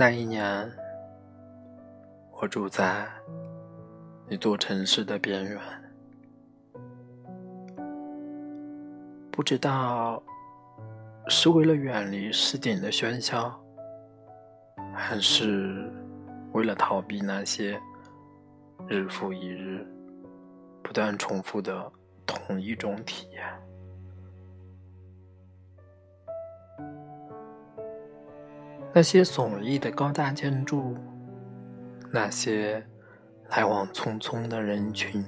那一年，我住在一座城市的边缘，不知道是为了远离市井的喧嚣，还是为了逃避那些日复一日、不断重复的同一种体验。那些耸立的高大建筑，那些来往匆匆的人群，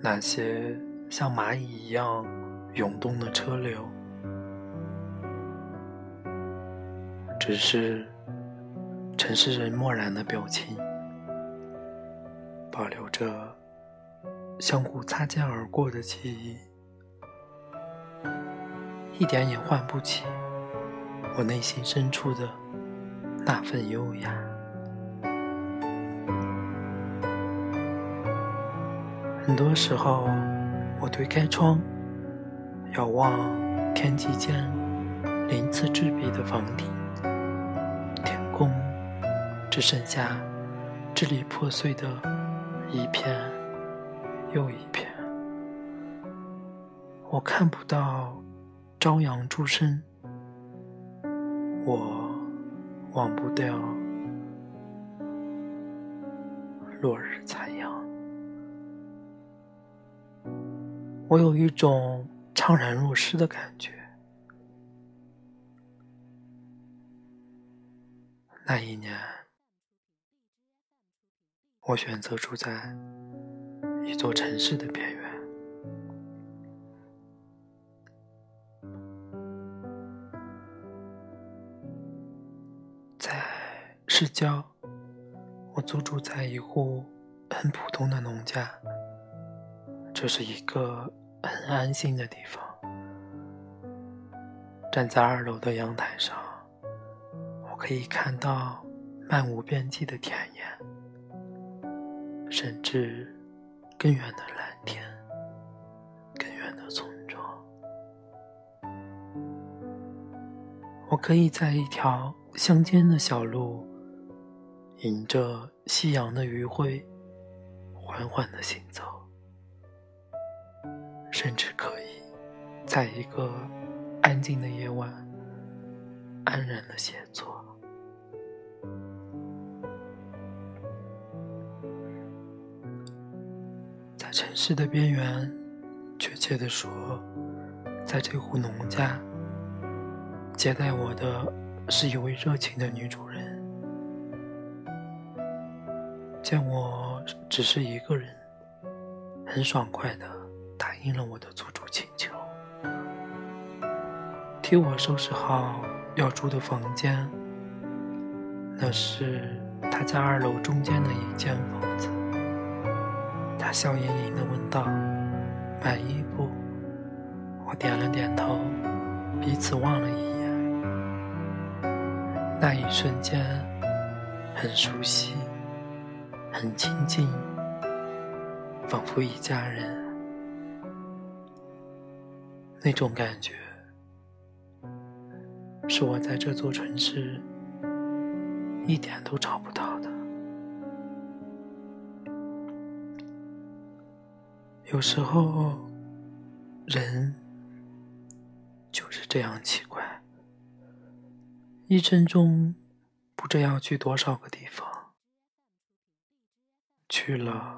那些像蚂蚁一样涌动的车流，只是城市人漠然的表情，保留着相互擦肩而过的记忆。一点也唤不起我内心深处的那份优雅。很多时候，我推开窗，遥望天际间鳞次栉比的房顶，天空只剩下支离破碎的一片又一片，我看不到。朝阳初升，我忘不掉落日残阳。我有一种怅然若失的感觉。那一年，我选择住在一座城市的边缘。市郊，我租住在一户很普通的农家。这是一个很安心的地方。站在二楼的阳台上，我可以看到漫无边际的田野，甚至更远的蓝天，更远的村庄。我可以在一条乡间的小路。迎着夕阳的余晖，缓缓的行走，甚至可以在一个安静的夜晚，安然的写作。在城市的边缘，确切的说，在这户农家，接待我的是一位热情的女主人。见我只是一个人，很爽快的答应了我的租住请求，替我收拾好要住的房间。那是他家二楼中间的一间房子。他笑盈盈的问道：“满意不？”我点了点头，彼此望了一眼。那一瞬间，很熟悉。很亲近，仿佛一家人，那种感觉是我在这座城市一点都找不到的。有时候，人就是这样奇怪，一生中不知要去多少个地方。去了，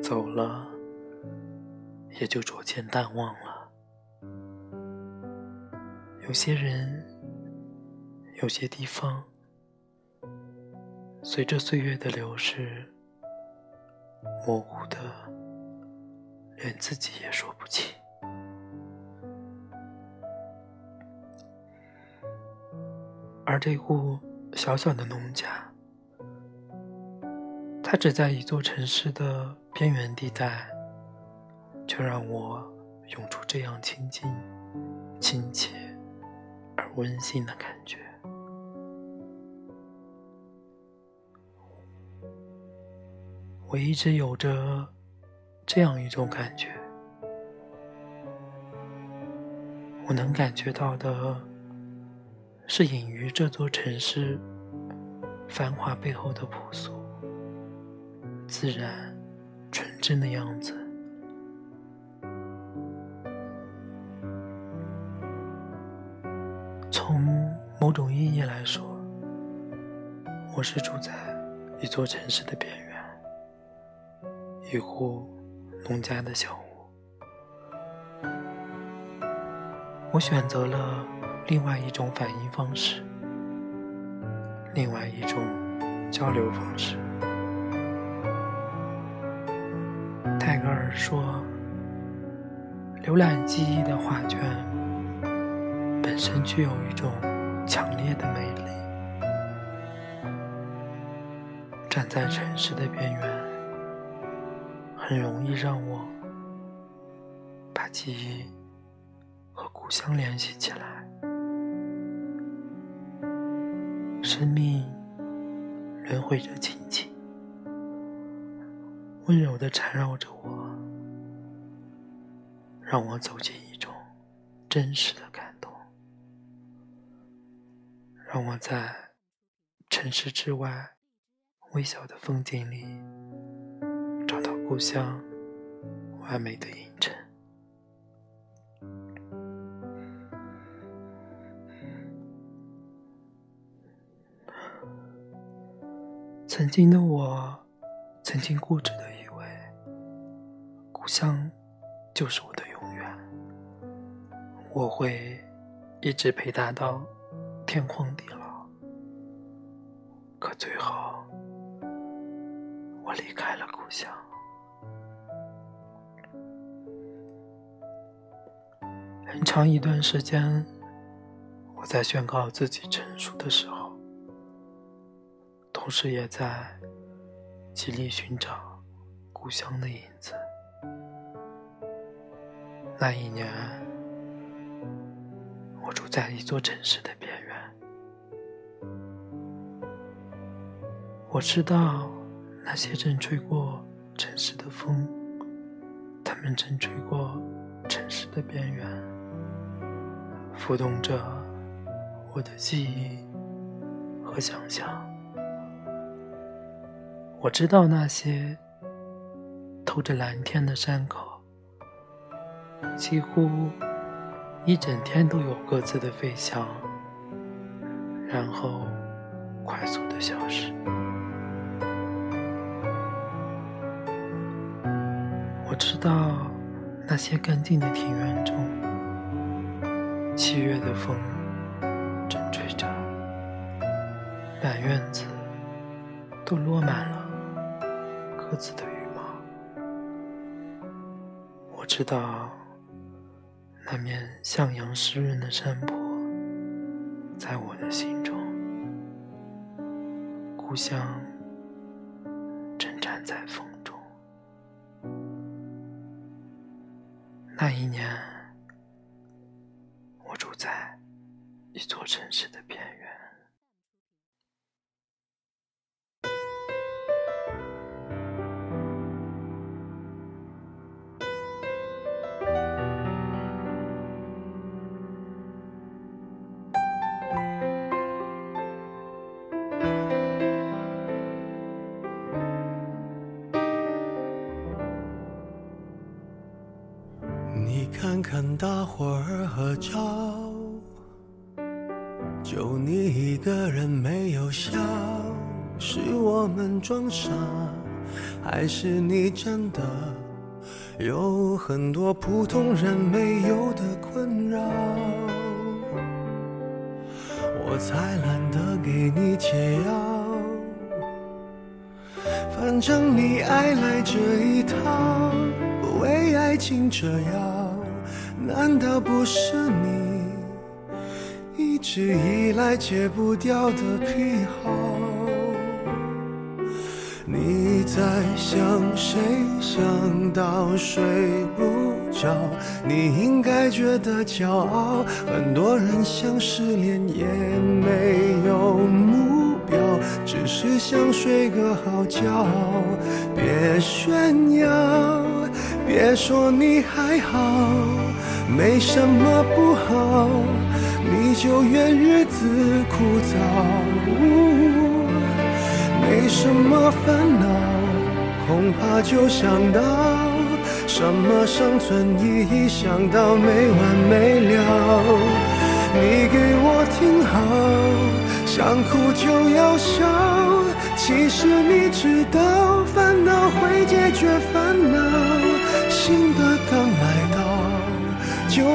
走了，也就逐渐淡忘了。有些人，有些地方，随着岁月的流逝，模糊的，连自己也说不清。而这户小小的农家。它只在一座城市的边缘地带，却让我涌出这样亲近、亲切而温馨的感觉。我一直有着这样一种感觉：我能感觉到的是隐于这座城市繁华背后的朴素、自然、纯真的样子。从某种意义来说，我是住在一座城市的边缘，一户农家的小屋。我选择了另外一种反应方式，另外一种交流方式。泰戈尔说：“浏览记忆的画卷，本身具有一种强烈的魅力。”站在城市的边缘，很容易让我把记忆和故乡联系起来。生命轮回着情，温柔的缠绕着我，让我走进一种真实的感动，让我在城市之外。微小的风景里，找到故乡完美的映衬。曾经的我，曾经固执的故乡就是我的永远，我会一直陪他到天荒地老。可最后。我离开了故乡，很长一段时间，我在宣告自己成熟的时候，同时也在极力寻找故乡的影子。那一年，我住在一座城市的边缘，我知道。那些正吹过城市的风，它们正吹过城市的边缘，浮动着我的记忆和想象。我知道那些透着蓝天的山口，几乎一整天都有各自的飞翔，然后快速的消失。我知道那些干净的庭院中，七月的风正吹着，满院子都落满了鸽子的羽毛。我知道那面向阳湿润的山坡，在我的心中，故乡正站在风中。那一年，我住在一座城市的边缘。大伙儿合照，就你一个人没有笑，是我们装傻，还是你真的有很多普通人没有的困扰？我才懒得给你解药，反正你爱来这一套，为爱情折腰。难道不是你一直以来戒不掉的癖好？你在想谁？想到睡不着？你应该觉得骄傲。很多人想失恋也没有目标，只是想睡个好觉。别炫耀。别说你还好，没什么不好，你就怨日子枯燥，没什么烦恼，恐怕就想到什么生存意义，想到没完没了。你给我听好，想哭就要笑。其实你知道，烦恼会解决烦恼，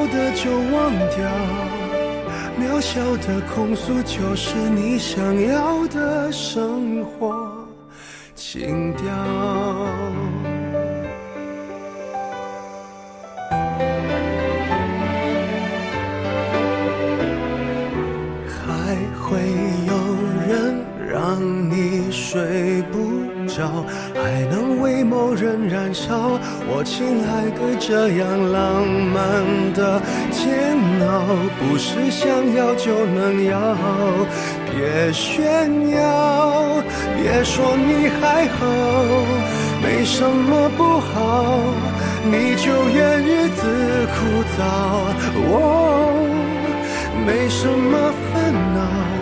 的就忘掉，渺小的控诉就是你想要的生活情调。还会有人让你睡不还能为某人燃烧，我亲爱的，这样浪漫的煎熬，不是想要就能要。别炫耀，别说你还好，没什么不好，你就怨日子枯燥。哦，没什么烦恼。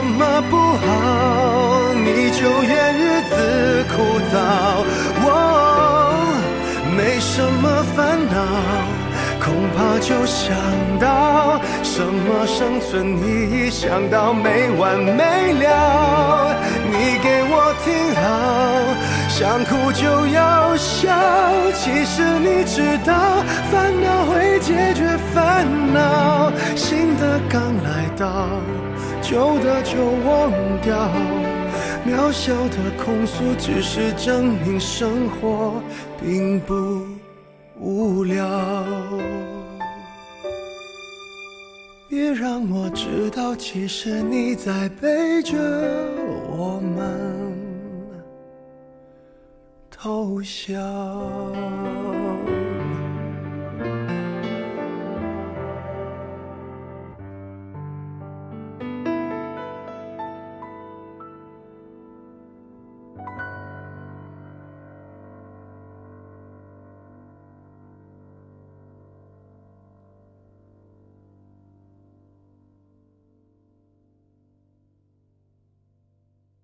什么不好，你就怨日子枯燥。我没什么烦恼。恐怕就想到什么生存意义，想到没完没了。你给我听好，想哭就要笑。其实你知道，烦恼会解决烦恼。新的刚来到，旧的就忘掉。渺小的控诉，只是证明生活并不。无聊，别让我知道，其实你在背着我们偷笑。